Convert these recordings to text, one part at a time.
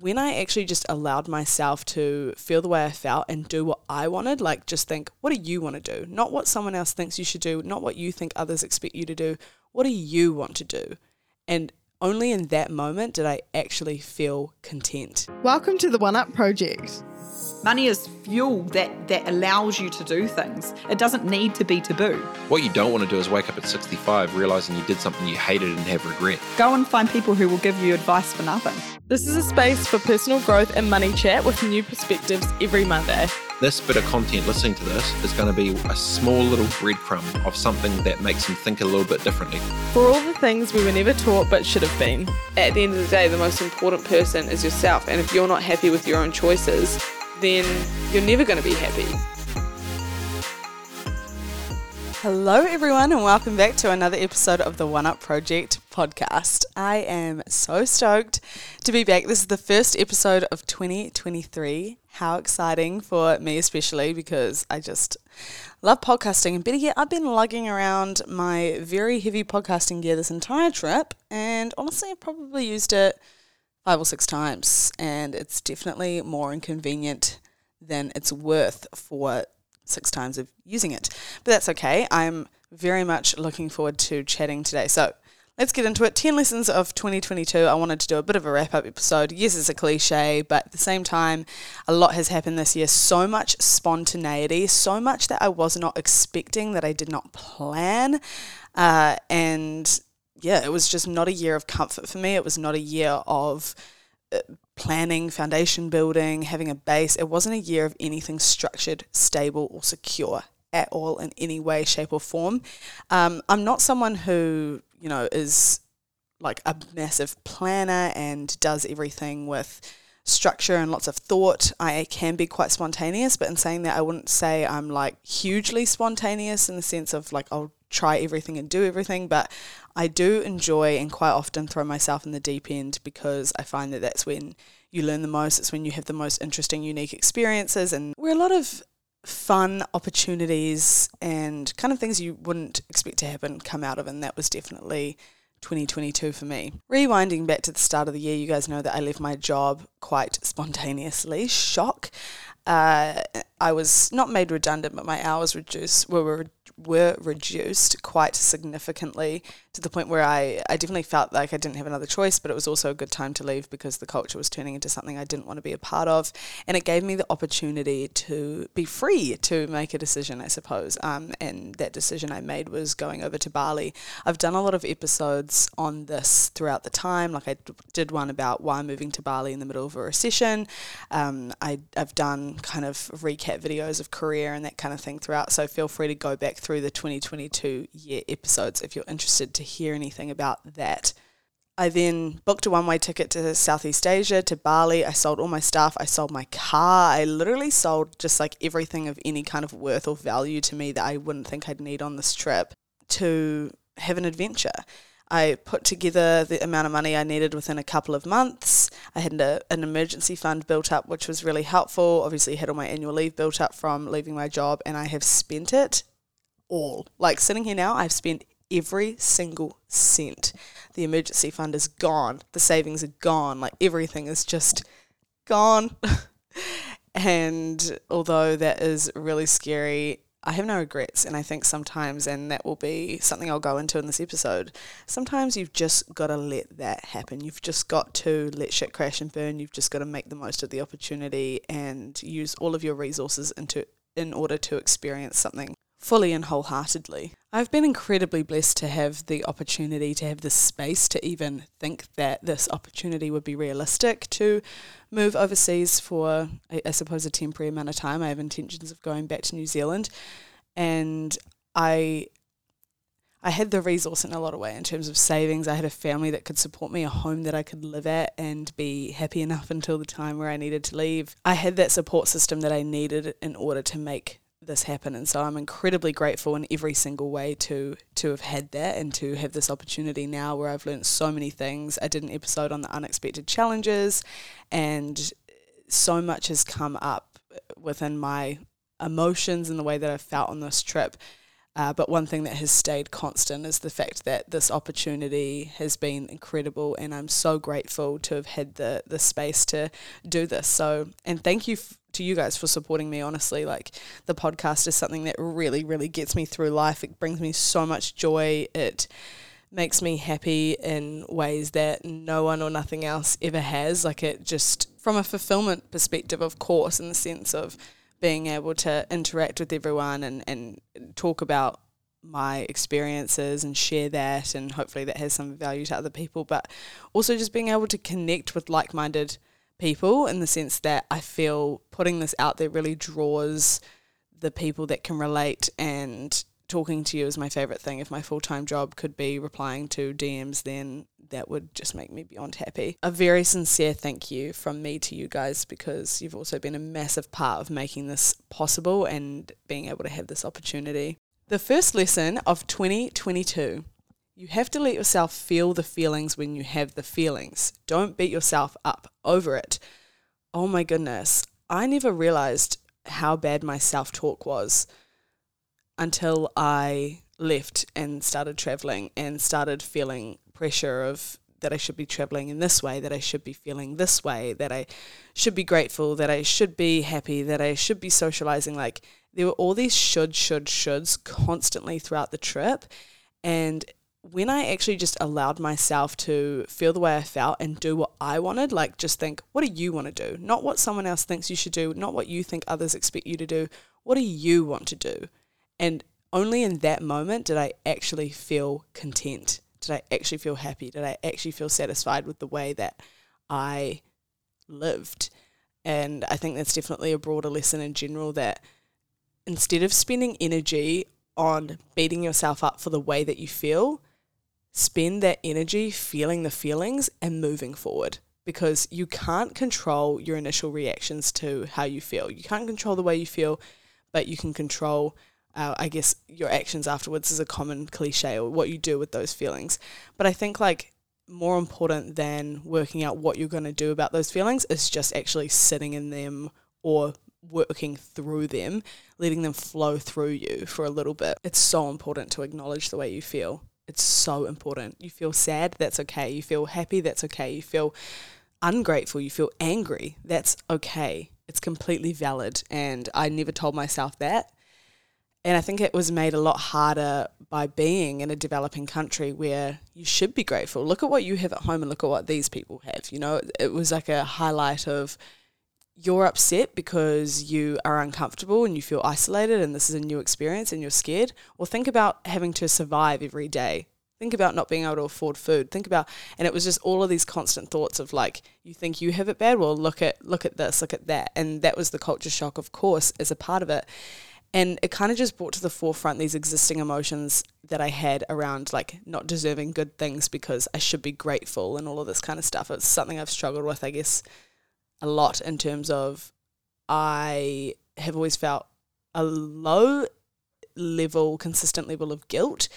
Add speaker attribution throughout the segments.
Speaker 1: when I actually just allowed myself to feel the way I felt and do what I wanted, like just think, what do you want to do? Not what someone else thinks you should do, not what you think others expect you to do. What do you want to do? And only in that moment did I actually feel content.
Speaker 2: Welcome to the One Up Project.
Speaker 3: Money is fuel that, that allows you to do things. It doesn't need to be taboo.
Speaker 4: What you don't want to do is wake up at 65 realizing you did something you hated and have regret.
Speaker 3: Go and find people who will give you advice for nothing.
Speaker 2: This is a space for personal growth and money chat with new perspectives every Monday.
Speaker 4: This bit of content, listening to this, is going to be a small little breadcrumb of something that makes them think a little bit differently.
Speaker 2: For all the things we were never taught but should have been. At the end of the day, the most important person is yourself, and if you're not happy with your own choices, then you're never going to be happy.
Speaker 1: Hello, everyone, and welcome back to another episode of the One Up Project podcast. I am so stoked to be back. This is the first episode of 2023. How exciting for me, especially because I just love podcasting. And better yet, I've been lugging around my very heavy podcasting gear this entire trip, and honestly, I've probably used it five or six times, and it's definitely more inconvenient than it's worth for six times of using it. But that's okay. I'm very much looking forward to chatting today. So let's get into it. 10 lessons of 2022. I wanted to do a bit of a wrap up episode. Yes, it's a cliche, but at the same time, a lot has happened this year. So much spontaneity, so much that I was not expecting, that I did not plan. Uh, and yeah, it was just not a year of comfort for me. It was not a year of uh, planning, foundation building, having a base. It wasn't a year of anything structured, stable, or secure at all in any way, shape, or form. Um, I'm not someone who, you know, is like a massive planner and does everything with structure and lots of thought. I can be quite spontaneous, but in saying that, I wouldn't say I'm like hugely spontaneous in the sense of like I'll try everything and do everything, but I do enjoy and quite often throw myself in the deep end because I find that that's when you learn the most. It's when you have the most interesting, unique experiences, and we're a lot of fun opportunities and kind of things you wouldn't expect to happen come out of, and that was definitely 2022 for me. Rewinding back to the start of the year, you guys know that I left my job quite spontaneously. Shock. Uh, I was not made redundant, but my hours reduced were were reduced quite significantly to the point where I, I definitely felt like I didn't have another choice, but it was also a good time to leave because the culture was turning into something I didn't want to be a part of. And it gave me the opportunity to be free to make a decision, I suppose. Um, and that decision I made was going over to Bali. I've done a lot of episodes on this throughout the time. Like I d- did one about why moving to Bali in the middle of a recession. Um, I, I've done kind of recap videos of career and that kind of thing throughout. So feel free to go back through the 2022 year episodes if you're interested to hear anything about that. I then booked a one way ticket to Southeast Asia, to Bali. I sold all my stuff. I sold my car. I literally sold just like everything of any kind of worth or value to me that I wouldn't think I'd need on this trip to have an adventure. I put together the amount of money I needed within a couple of months. I had a, an emergency fund built up, which was really helpful. Obviously, had all my annual leave built up from leaving my job, and I have spent it all. Like sitting here now, I've spent every single cent. The emergency fund is gone. The savings are gone. Like everything is just gone. and although that is really scary, I have no regrets. And I think sometimes, and that will be something I'll go into in this episode, sometimes you've just got to let that happen. You've just got to let shit crash and burn. You've just got to make the most of the opportunity and use all of your resources into in order to experience something fully and wholeheartedly. I've been incredibly blessed to have the opportunity to have the space to even think that this opportunity would be realistic to move overseas for, I, suppose, a temporary amount of time. I have intentions of going back to New Zealand, and I. I had the resource in a lot of way in terms of savings. I had a family that could support me, a home that I could live at and be happy enough until the time where I needed to leave. I had that support system that I needed in order to make this happen and so I'm incredibly grateful in every single way to to have had that and to have this opportunity now where I've learned so many things. I did an episode on the unexpected challenges and so much has come up within my emotions and the way that I've felt on this trip Uh, but one thing that has stayed constant is the fact that this opportunity has been incredible, and I'm so grateful to have had the the space to do this. So, and thank you f- to you guys for supporting me. Honestly, like the podcast is something that really, really gets me through life. It brings me so much joy. It makes me happy in ways that no one or nothing else ever has. Like it just from a fulfillment perspective, of course, in the sense of being able to interact with everyone and, and talk about my experiences and share that and hopefully that has some value to other people but also just being able to connect with like-minded people in the sense that I feel putting this out there really draws the people that can relate and talking to you is my favorite thing if my full-time job could be replying to DMs then that would just make me beyond happy. A very sincere thank you from me to you guys because you've also been a massive part of making this possible and being able to have this opportunity. The first lesson of 2022 you have to let yourself feel the feelings when you have the feelings. Don't beat yourself up over it. Oh my goodness, I never realized how bad my self talk was until I left and started traveling and started feeling pressure of that I should be traveling in this way, that I should be feeling this way, that I should be grateful, that I should be happy, that I should be socializing. Like there were all these should, should, shoulds constantly throughout the trip. And when I actually just allowed myself to feel the way I felt and do what I wanted, like just think, what do you want to do? Not what someone else thinks you should do, not what you think others expect you to do. What do you want to do? And only in that moment did I actually feel content did I actually feel happy? Did I actually feel satisfied with the way that I lived? And I think that's definitely a broader lesson in general that instead of spending energy on beating yourself up for the way that you feel, spend that energy feeling the feelings and moving forward because you can't control your initial reactions to how you feel. You can't control the way you feel, but you can control uh, I guess your actions afterwards is a common cliche or what you do with those feelings. But I think like more important than working out what you're going to do about those feelings is just actually sitting in them or working through them, letting them flow through you for a little bit. It's so important to acknowledge the way you feel. It's so important. You feel sad, that's okay. You feel happy, that's okay. You feel ungrateful, you feel angry, that's okay. It's completely valid. And I never told myself that. And I think it was made a lot harder by being in a developing country where you should be grateful. Look at what you have at home and look at what these people have. You know, it was like a highlight of you're upset because you are uncomfortable and you feel isolated and this is a new experience and you're scared. Well, think about having to survive every day. Think about not being able to afford food. Think about and it was just all of these constant thoughts of like you think you have it bad, well look at look at this, look at that. And that was the culture shock of course as a part of it. And it kind of just brought to the forefront these existing emotions that I had around like not deserving good things because I should be grateful and all of this kind of stuff. It's something I've struggled with, I guess, a lot in terms of I have always felt a low level, consistent level of guilt.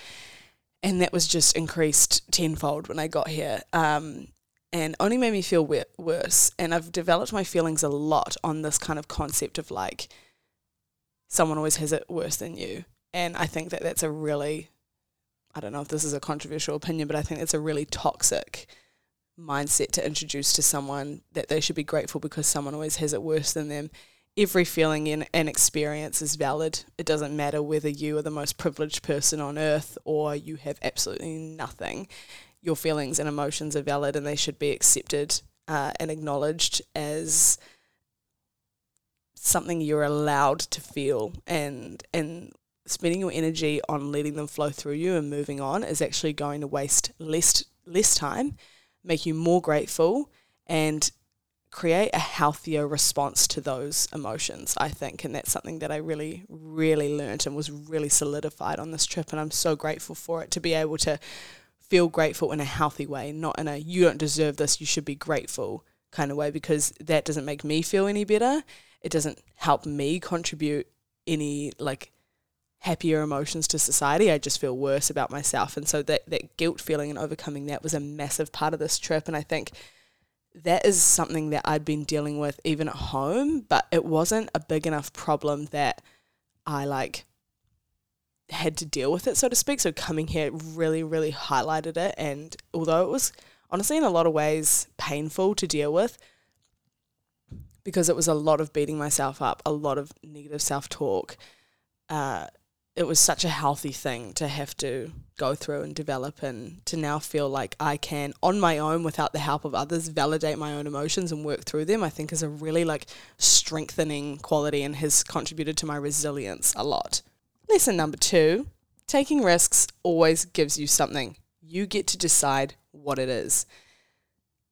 Speaker 1: And that was just increased tenfold when I got here. Um, and only made me feel worse. And I've developed my feelings a lot on this kind of concept of like, someone always has it worse than you. And I think that that's a really, I don't know if this is a controversial opinion, but I think it's a really toxic mindset to introduce to someone that they should be grateful because someone always has it worse than them. Every feeling and experience is valid. It doesn't matter whether you are the most privileged person on earth or you have absolutely nothing. Your feelings and emotions are valid and they should be accepted uh, and acknowledged as something you're allowed to feel and and spending your energy on letting them flow through you and moving on is actually going to waste less less time, make you more grateful and create a healthier response to those emotions, I think. And that's something that I really, really learned and was really solidified on this trip. And I'm so grateful for it to be able to feel grateful in a healthy way, not in a you don't deserve this, you should be grateful kind of way, because that doesn't make me feel any better it doesn't help me contribute any like happier emotions to society. I just feel worse about myself. And so that, that guilt feeling and overcoming that was a massive part of this trip. And I think that is something that I'd been dealing with even at home, but it wasn't a big enough problem that I like had to deal with it, so to speak. So coming here really, really highlighted it. And although it was honestly in a lot of ways painful to deal with, because it was a lot of beating myself up, a lot of negative self talk. Uh, it was such a healthy thing to have to go through and develop and to now feel like I can on my own without the help of others validate my own emotions and work through them I think is a really like strengthening quality and has contributed to my resilience a lot. Lesson number 2, taking risks always gives you something. You get to decide what it is.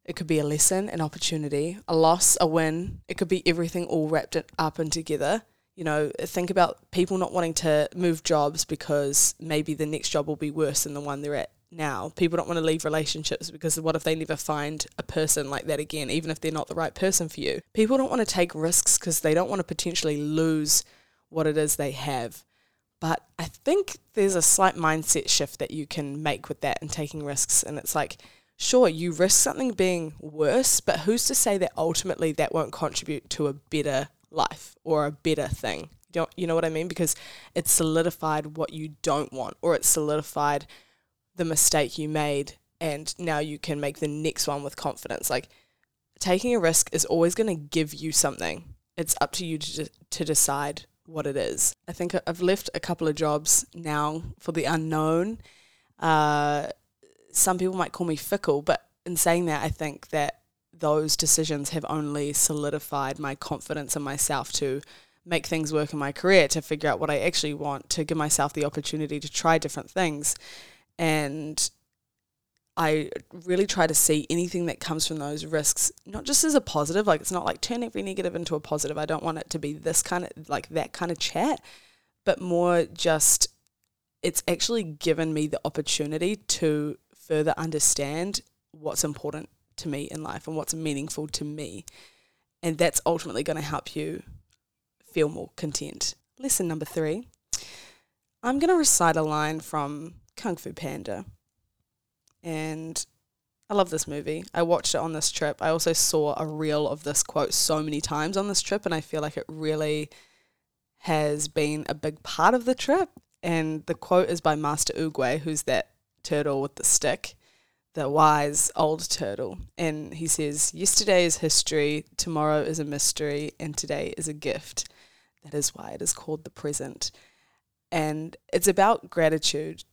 Speaker 1: It could be a lesson, an opportunity, a loss, a win. It could be everything all wrapped up and together you know, think about people not wanting to move jobs because maybe the next job will be worse than the one they're at now. People don't want to leave relationships because what if they never find a person like that again, even if they're not the right person for you? People don't want to take risks because they don't want to potentially lose what it is they have. But I think there's a slight mindset shift that you can make with that and taking risks. And it's like, sure, you risk something being worse, but who's to say that ultimately that won't contribute to a better life or a better thing. You don't you know what I mean? Because it solidified what you don't want or it solidified the mistake you made and now you can make the next one with confidence. Like taking a risk is always going to give you something. It's up to you to, to decide what it is. I think I've left a couple of jobs now for the unknown. Uh, some people might call me fickle, but in saying that, I think that those decisions have only solidified my confidence in myself to make things work in my career, to figure out what I actually want, to give myself the opportunity to try different things. And I really try to see anything that comes from those risks, not just as a positive, like it's not like turn every negative into a positive. I don't want it to be this kind of like that kind of chat, but more just it's actually given me the opportunity to further understand what's important to me in life and what's meaningful to me. And that's ultimately going to help you feel more content. Lesson number three I'm going to recite a line from Kung Fu Panda. And I love this movie. I watched it on this trip. I also saw a reel of this quote so many times on this trip, and I feel like it really has been a big part of the trip. And the quote is by Master Oogway, who's that turtle with the stick the wise old turtle. And he says, Yesterday is history, tomorrow is a mystery, and today is a gift. That is why it is called the present. And it's about gratitude,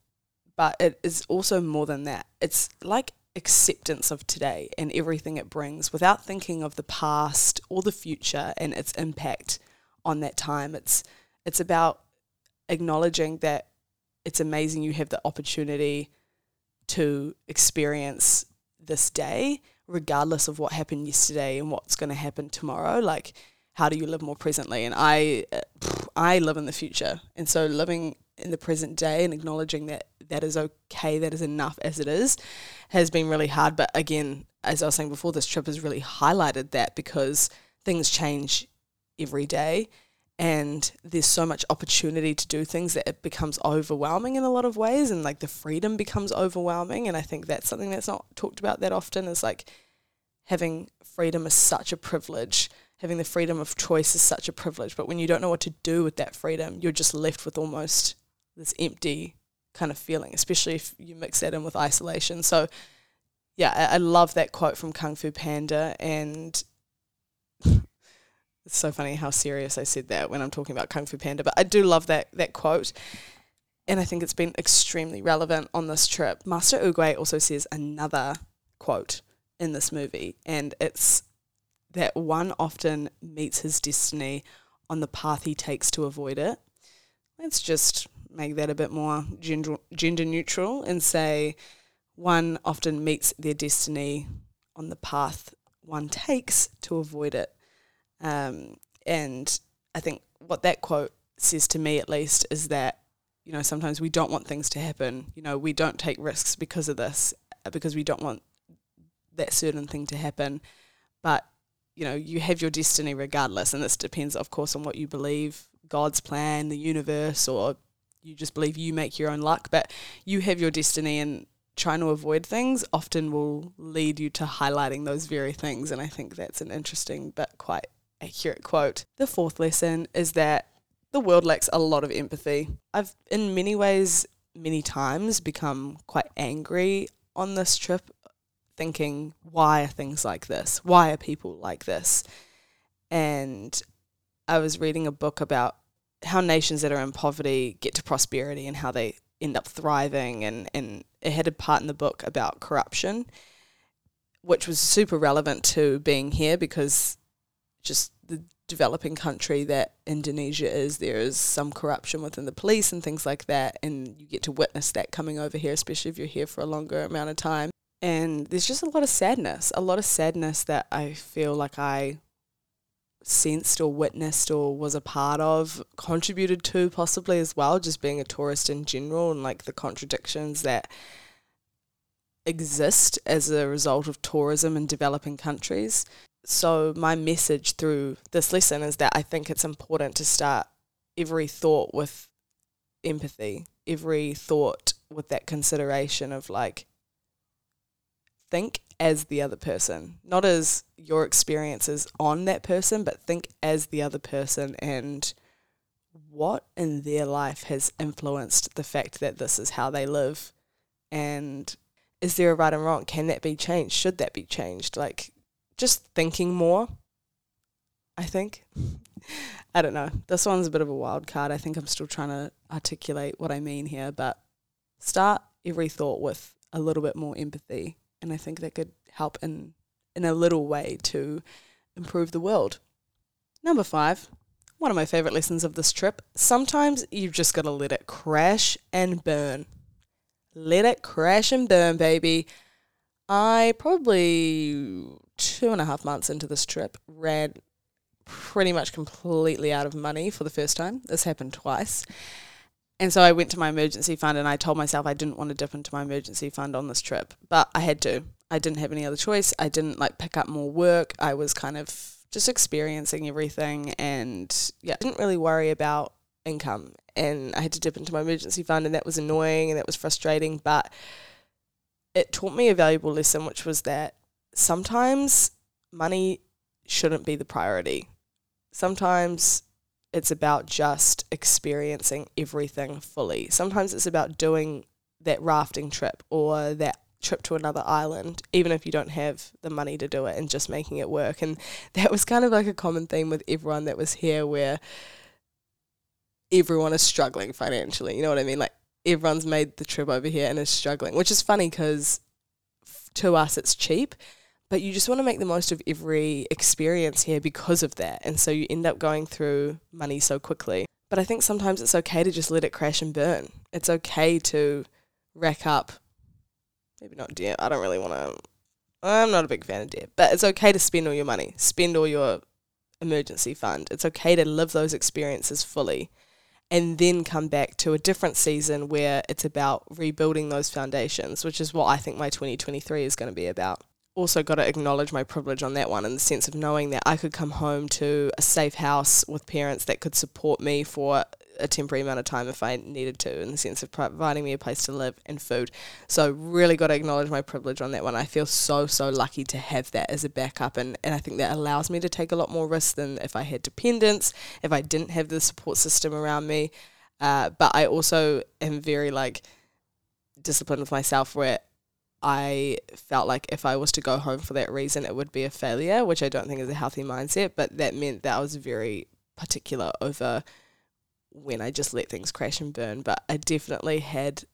Speaker 1: but it is also more than that. It's like acceptance of today and everything it brings without thinking of the past or the future and its impact on that time. It's it's about acknowledging that it's amazing you have the opportunity to experience this day, regardless of what happened yesterday and what's going to happen tomorrow. Like, how do you live more presently? And I, I live in the future, and so living in the present day and acknowledging that that is okay, that is enough as it is, has been really hard. But again, as I was saying before, this trip has really highlighted that because things change every day and there's so much opportunity to do things that it becomes overwhelming in a lot of ways and like the freedom becomes overwhelming and i think that's something that's not talked about that often is like having freedom is such a privilege. Having the freedom of choice is such a privilege but when you don't know what to do with that freedom you're just left with almost this empty kind of feeling especially if you mix that in with isolation. So yeah i, I love that quote from kung fu panda and it's so funny how serious I said that when I'm talking about Kung Fu Panda, but I do love that that quote. And I think it's been extremely relevant on this trip. Master Oogway also says another quote in this movie, and it's that one often meets his destiny on the path he takes to avoid it. Let's just make that a bit more gender, gender neutral and say one often meets their destiny on the path one takes to avoid it. Um, and I think what that quote says to me, at least, is that you know sometimes we don't want things to happen. You know, we don't take risks because of this, uh, because we don't want that certain thing to happen. But you know, you have your destiny regardless, and this depends, of course, on what you believe, God's plan, the universe, or you just believe you make your own luck. But you have your destiny, and trying to avoid things often will lead you to highlighting those very things. And I think that's an interesting but quite accurate quote. The fourth lesson is that the world lacks a lot of empathy. I've, in many ways, many times become quite angry on this trip, thinking, why are things like this? Why are people like this? And I was reading a book about how nations that are in poverty get to prosperity and how they end up thriving and, and it had a part in the book about corruption which was super relevant to being here because just developing country that Indonesia is, there is some corruption within the police and things like that, and you get to witness that coming over here, especially if you're here for a longer amount of time. And there's just a lot of sadness, a lot of sadness that I feel like I sensed or witnessed or was a part of, contributed to possibly as well, just being a tourist in general and like the contradictions that exist as a result of tourism in developing countries. So, my message through this lesson is that I think it's important to start every thought with empathy, every thought with that consideration of like, think as the other person, not as your experiences on that person, but think as the other person and what in their life has influenced the fact that this is how they live and is there a right and wrong? Can that be changed? Should that be changed? Like, just thinking more, I think. I don't know. This one's a bit of a wild card. I think I'm still trying to articulate what I mean here, but start every thought with a little bit more empathy. And I think that could help in, in a little way to improve the world. Number five, one of my favorite lessons of this trip sometimes you've just got to let it crash and burn let it crash and burn, baby. I probably two and a half months into this trip ran pretty much completely out of money for the first time. This happened twice. And so I went to my emergency fund and I told myself I didn't want to dip into my emergency fund on this trip, but I had to. I didn't have any other choice. I didn't like pick up more work. I was kind of just experiencing everything and yeah, I didn't really worry about income and I had to dip into my emergency fund and that was annoying and that was frustrating but it taught me a valuable lesson which was that sometimes money shouldn't be the priority. Sometimes it's about just experiencing everything fully. Sometimes it's about doing that rafting trip or that trip to another island, even if you don't have the money to do it and just making it work. And that was kind of like a common theme with everyone that was here where everyone is struggling financially. You know what I mean? Like everyone's made the trip over here and is struggling, which is funny because to us it's cheap, but you just want to make the most of every experience here because of that. And so you end up going through money so quickly. But I think sometimes it's okay to just let it crash and burn. It's okay to rack up, maybe not debt. I don't really want to, I'm not a big fan of debt, but it's okay to spend all your money, spend all your emergency fund. It's okay to live those experiences fully and then come back to a different season where it's about rebuilding those foundations, which is what I think my 2023 is going to be about. Also, got to acknowledge my privilege on that one in the sense of knowing that I could come home to a safe house with parents that could support me for a temporary amount of time if I needed to, in the sense of providing me a place to live and food. So, really got to acknowledge my privilege on that one. I feel so, so lucky to have that as a backup, and, and I think that allows me to take a lot more risk than if I had dependents, if I didn't have the support system around me. Uh, but I also am very like disciplined with myself where I felt like if I was to go home for that reason, it would be a failure, which I don't think is a healthy mindset. But that meant that I was very particular over when I just let things crash and burn. But I definitely had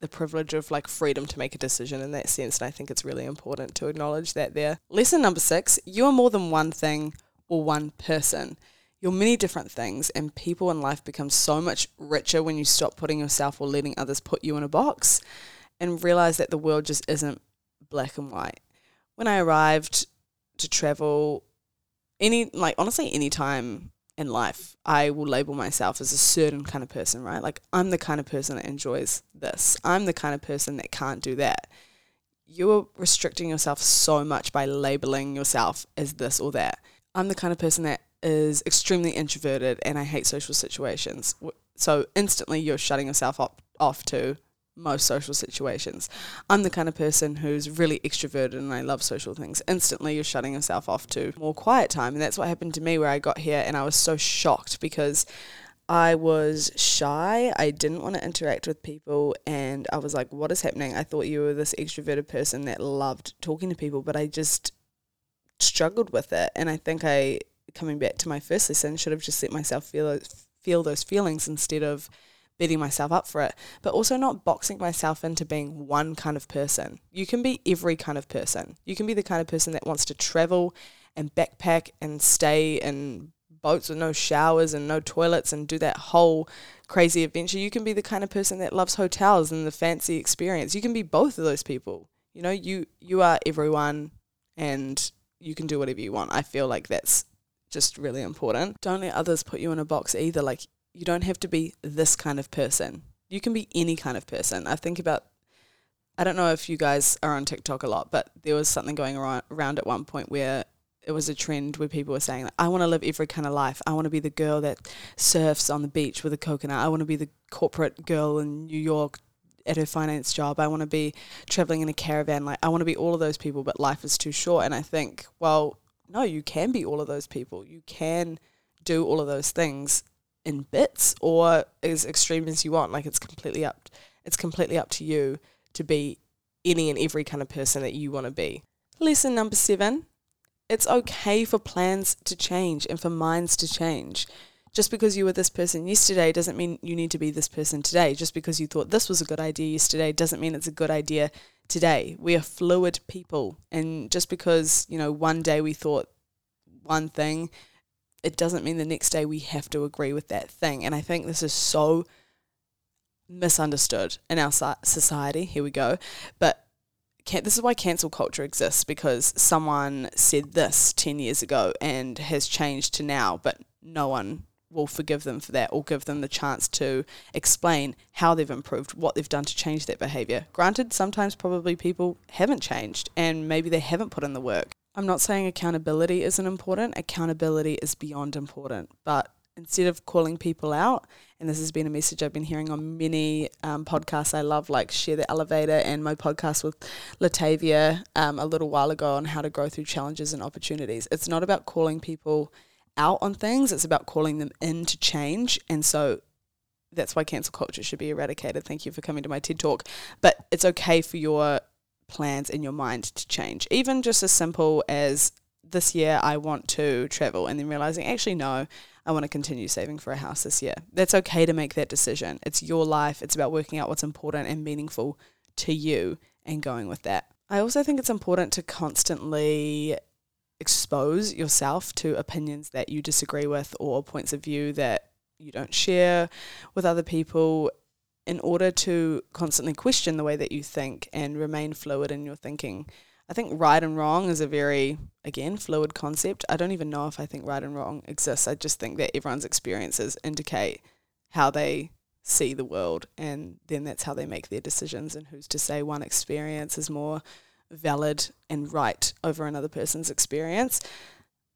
Speaker 1: the privilege of like freedom to make a decision in that sense. And I think it's really important to acknowledge that there. Lesson number six you are more than one thing or one person. You're many different things, and people in life become so much richer when you stop putting yourself or letting others put you in a box and realize that the world just isn't black and white. When I arrived to travel, any, like, honestly, any time in life, I will label myself as a certain kind of person, right? Like, I'm the kind of person that enjoys this. I'm the kind of person that can't do that. You're restricting yourself so much by labeling yourself as this or that. I'm the kind of person that is extremely introverted and I hate social situations. So instantly you're shutting yourself up, off to most social situations. I'm the kind of person who's really extroverted and I love social things. Instantly, you're shutting yourself off to more quiet time. And that's what happened to me where I got here and I was so shocked because I was shy. I didn't want to interact with people. And I was like, what is happening? I thought you were this extroverted person that loved talking to people, but I just struggled with it. And I think I, coming back to my first lesson, should have just let myself feel feel those feelings instead of beating myself up for it, but also not boxing myself into being one kind of person. You can be every kind of person. You can be the kind of person that wants to travel and backpack and stay in boats with no showers and no toilets and do that whole crazy adventure. You can be the kind of person that loves hotels and the fancy experience. You can be both of those people. You know, you you are everyone and you can do whatever you want. I feel like that's just really important. Don't let others put you in a box either. Like you don't have to be this kind of person. You can be any kind of person. I think about I don't know if you guys are on TikTok a lot, but there was something going around at one point where it was a trend where people were saying, I want to live every kind of life. I want to be the girl that surfs on the beach with a coconut. I want to be the corporate girl in New York at her finance job. I want to be traveling in a caravan. Like, I want to be all of those people, but life is too short. And I think, well, no, you can be all of those people. You can do all of those things in bits or as extreme as you want. Like it's completely up it's completely up to you to be any and every kind of person that you want to be. Lesson number seven. It's okay for plans to change and for minds to change. Just because you were this person yesterday doesn't mean you need to be this person today. Just because you thought this was a good idea yesterday doesn't mean it's a good idea today. We are fluid people. And just because, you know, one day we thought one thing it doesn't mean the next day we have to agree with that thing. And I think this is so misunderstood in our society. Here we go. But can, this is why cancel culture exists because someone said this 10 years ago and has changed to now, but no one will forgive them for that or give them the chance to explain how they've improved, what they've done to change that behavior. Granted, sometimes probably people haven't changed and maybe they haven't put in the work. I'm not saying accountability isn't important, accountability is beyond important. But instead of calling people out, and this has been a message I've been hearing on many um, podcasts I love, like Share the Elevator and my podcast with Latavia um, a little while ago on how to grow through challenges and opportunities. It's not about calling people out on things, it's about calling them in to change. And so that's why cancel culture should be eradicated. Thank you for coming to my TED talk. But it's okay for your plans in your mind to change. Even just as simple as this year I want to travel and then realizing actually no, I want to continue saving for a house this year. That's okay to make that decision. It's your life. It's about working out what's important and meaningful to you and going with that. I also think it's important to constantly expose yourself to opinions that you disagree with or points of view that you don't share with other people in order to constantly question the way that you think and remain fluid in your thinking. I think right and wrong is a very, again, fluid concept. I don't even know if I think right and wrong exists. I just think that everyone's experiences indicate how they see the world, and then that's how they make their decisions. And who's to say one experience is more valid and right over another person's experience?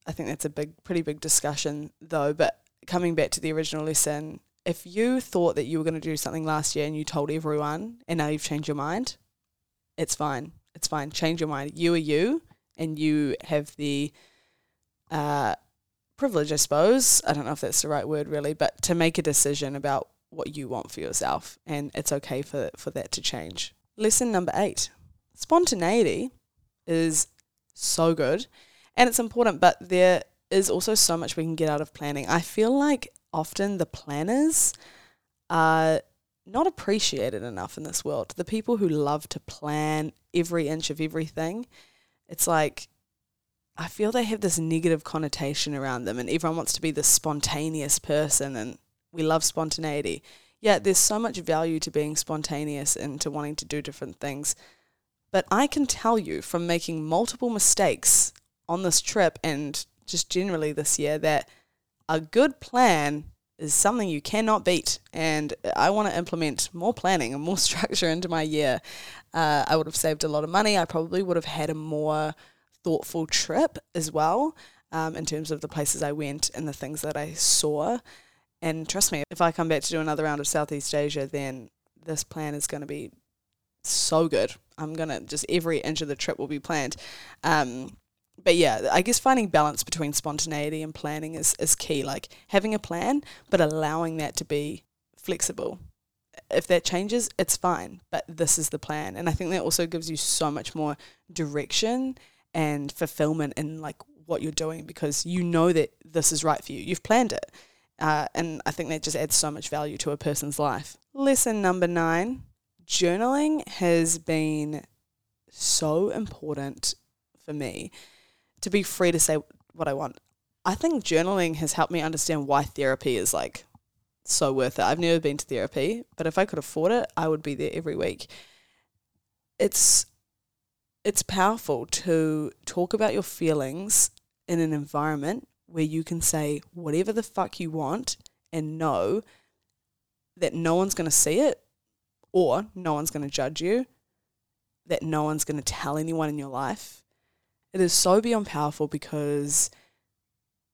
Speaker 1: I think that's a big, pretty big discussion, though. But coming back to the original lesson, if you thought that you were going to do something last year and you told everyone and now you've changed your mind, it's fine. It's fine. Change your mind. You are you and you have the uh, privilege, I suppose. I don't know if that's the right word really, but to make a decision about what you want for yourself. And it's okay for, for that to change. Lesson number eight spontaneity is so good and it's important, but there is also so much we can get out of planning. I feel like often the planners are not appreciated enough in this world. The people who love to plan every inch of everything, it's like I feel they have this negative connotation around them, and everyone wants to be the spontaneous person, and we love spontaneity. Yeah, there's so much value to being spontaneous and to wanting to do different things. But I can tell you from making multiple mistakes on this trip and just generally this year that a good plan is something you cannot beat. And I want to implement more planning and more structure into my year. Uh, I would have saved a lot of money. I probably would have had a more thoughtful trip as well um, in terms of the places I went and the things that I saw. And trust me, if I come back to do another round of Southeast Asia, then this plan is going to be so good. I'm going to just every inch of the trip will be planned. Um, but yeah, I guess finding balance between spontaneity and planning is, is key. Like having a plan, but allowing that to be flexible. If that changes, it's fine, but this is the plan. And I think that also gives you so much more direction and fulfillment in like what you're doing because you know that this is right for you. You've planned it. Uh, and I think that just adds so much value to a person's life. Lesson number nine journaling has been so important for me to be free to say what I want. I think journaling has helped me understand why therapy is like so worth it. I've never been to therapy, but if I could afford it, I would be there every week. It's it's powerful to talk about your feelings in an environment where you can say whatever the fuck you want and know that no one's going to see it or no one's going to judge you, that no one's going to tell anyone in your life. It is so beyond powerful because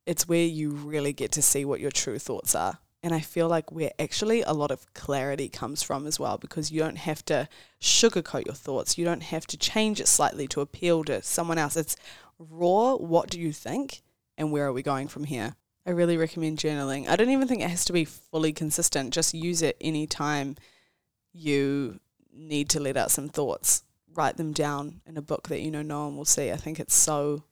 Speaker 1: it's where you really get to see what your true thoughts are. And I feel like where actually a lot of clarity comes from as well, because you don't have to sugarcoat your thoughts. You don't have to change it slightly to appeal to someone else. It's raw, what do you think? And where are we going from here? I really recommend journaling. I don't even think it has to be fully consistent. Just use it anytime you need to let out some thoughts. Write them down in a book that you know no one will see. I think it's so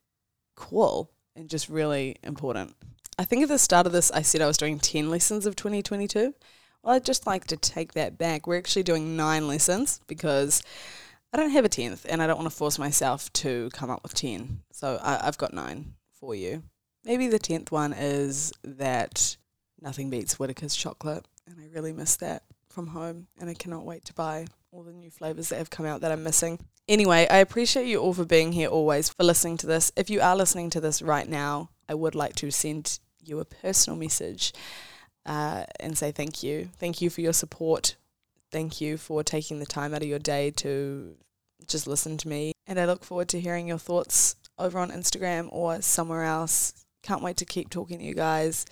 Speaker 1: cool and just really important. I think at the start of this, I said I was doing 10 lessons of 2022. Well, I'd just like to take that back. We're actually doing nine lessons because I don't have a 10th and I don't want to force myself to come up with 10. So I, I've got nine for you. Maybe the 10th one is that nothing beats Whittaker's chocolate. And I really miss that from home. And I cannot wait to buy all the new flavours that have come out that I'm missing. Anyway, I appreciate you all for being here always, for listening to this. If you are listening to this right now, I would like to send you a personal message uh, and say thank you. Thank you for your support. Thank you for taking the time out of your day to just listen to me. And I look forward to hearing your thoughts over on Instagram or somewhere else. Can't wait to keep talking to you guys.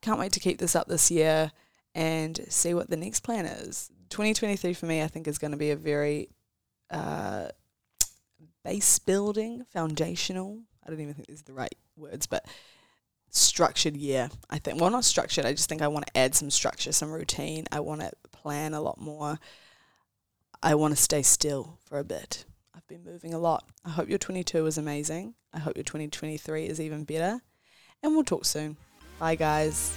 Speaker 1: Can't wait to keep this up this year and see what the next plan is. 2023 for me, I think, is going to be a very uh, base building, foundational. I don't even think these are the right words, but structured year. I think, well, not structured. I just think I want to add some structure, some routine. I want to plan a lot more. I want to stay still for a bit. I've been moving a lot. I hope your 22 is amazing. I hope your 2023 is even better. And we'll talk soon. Bye, guys.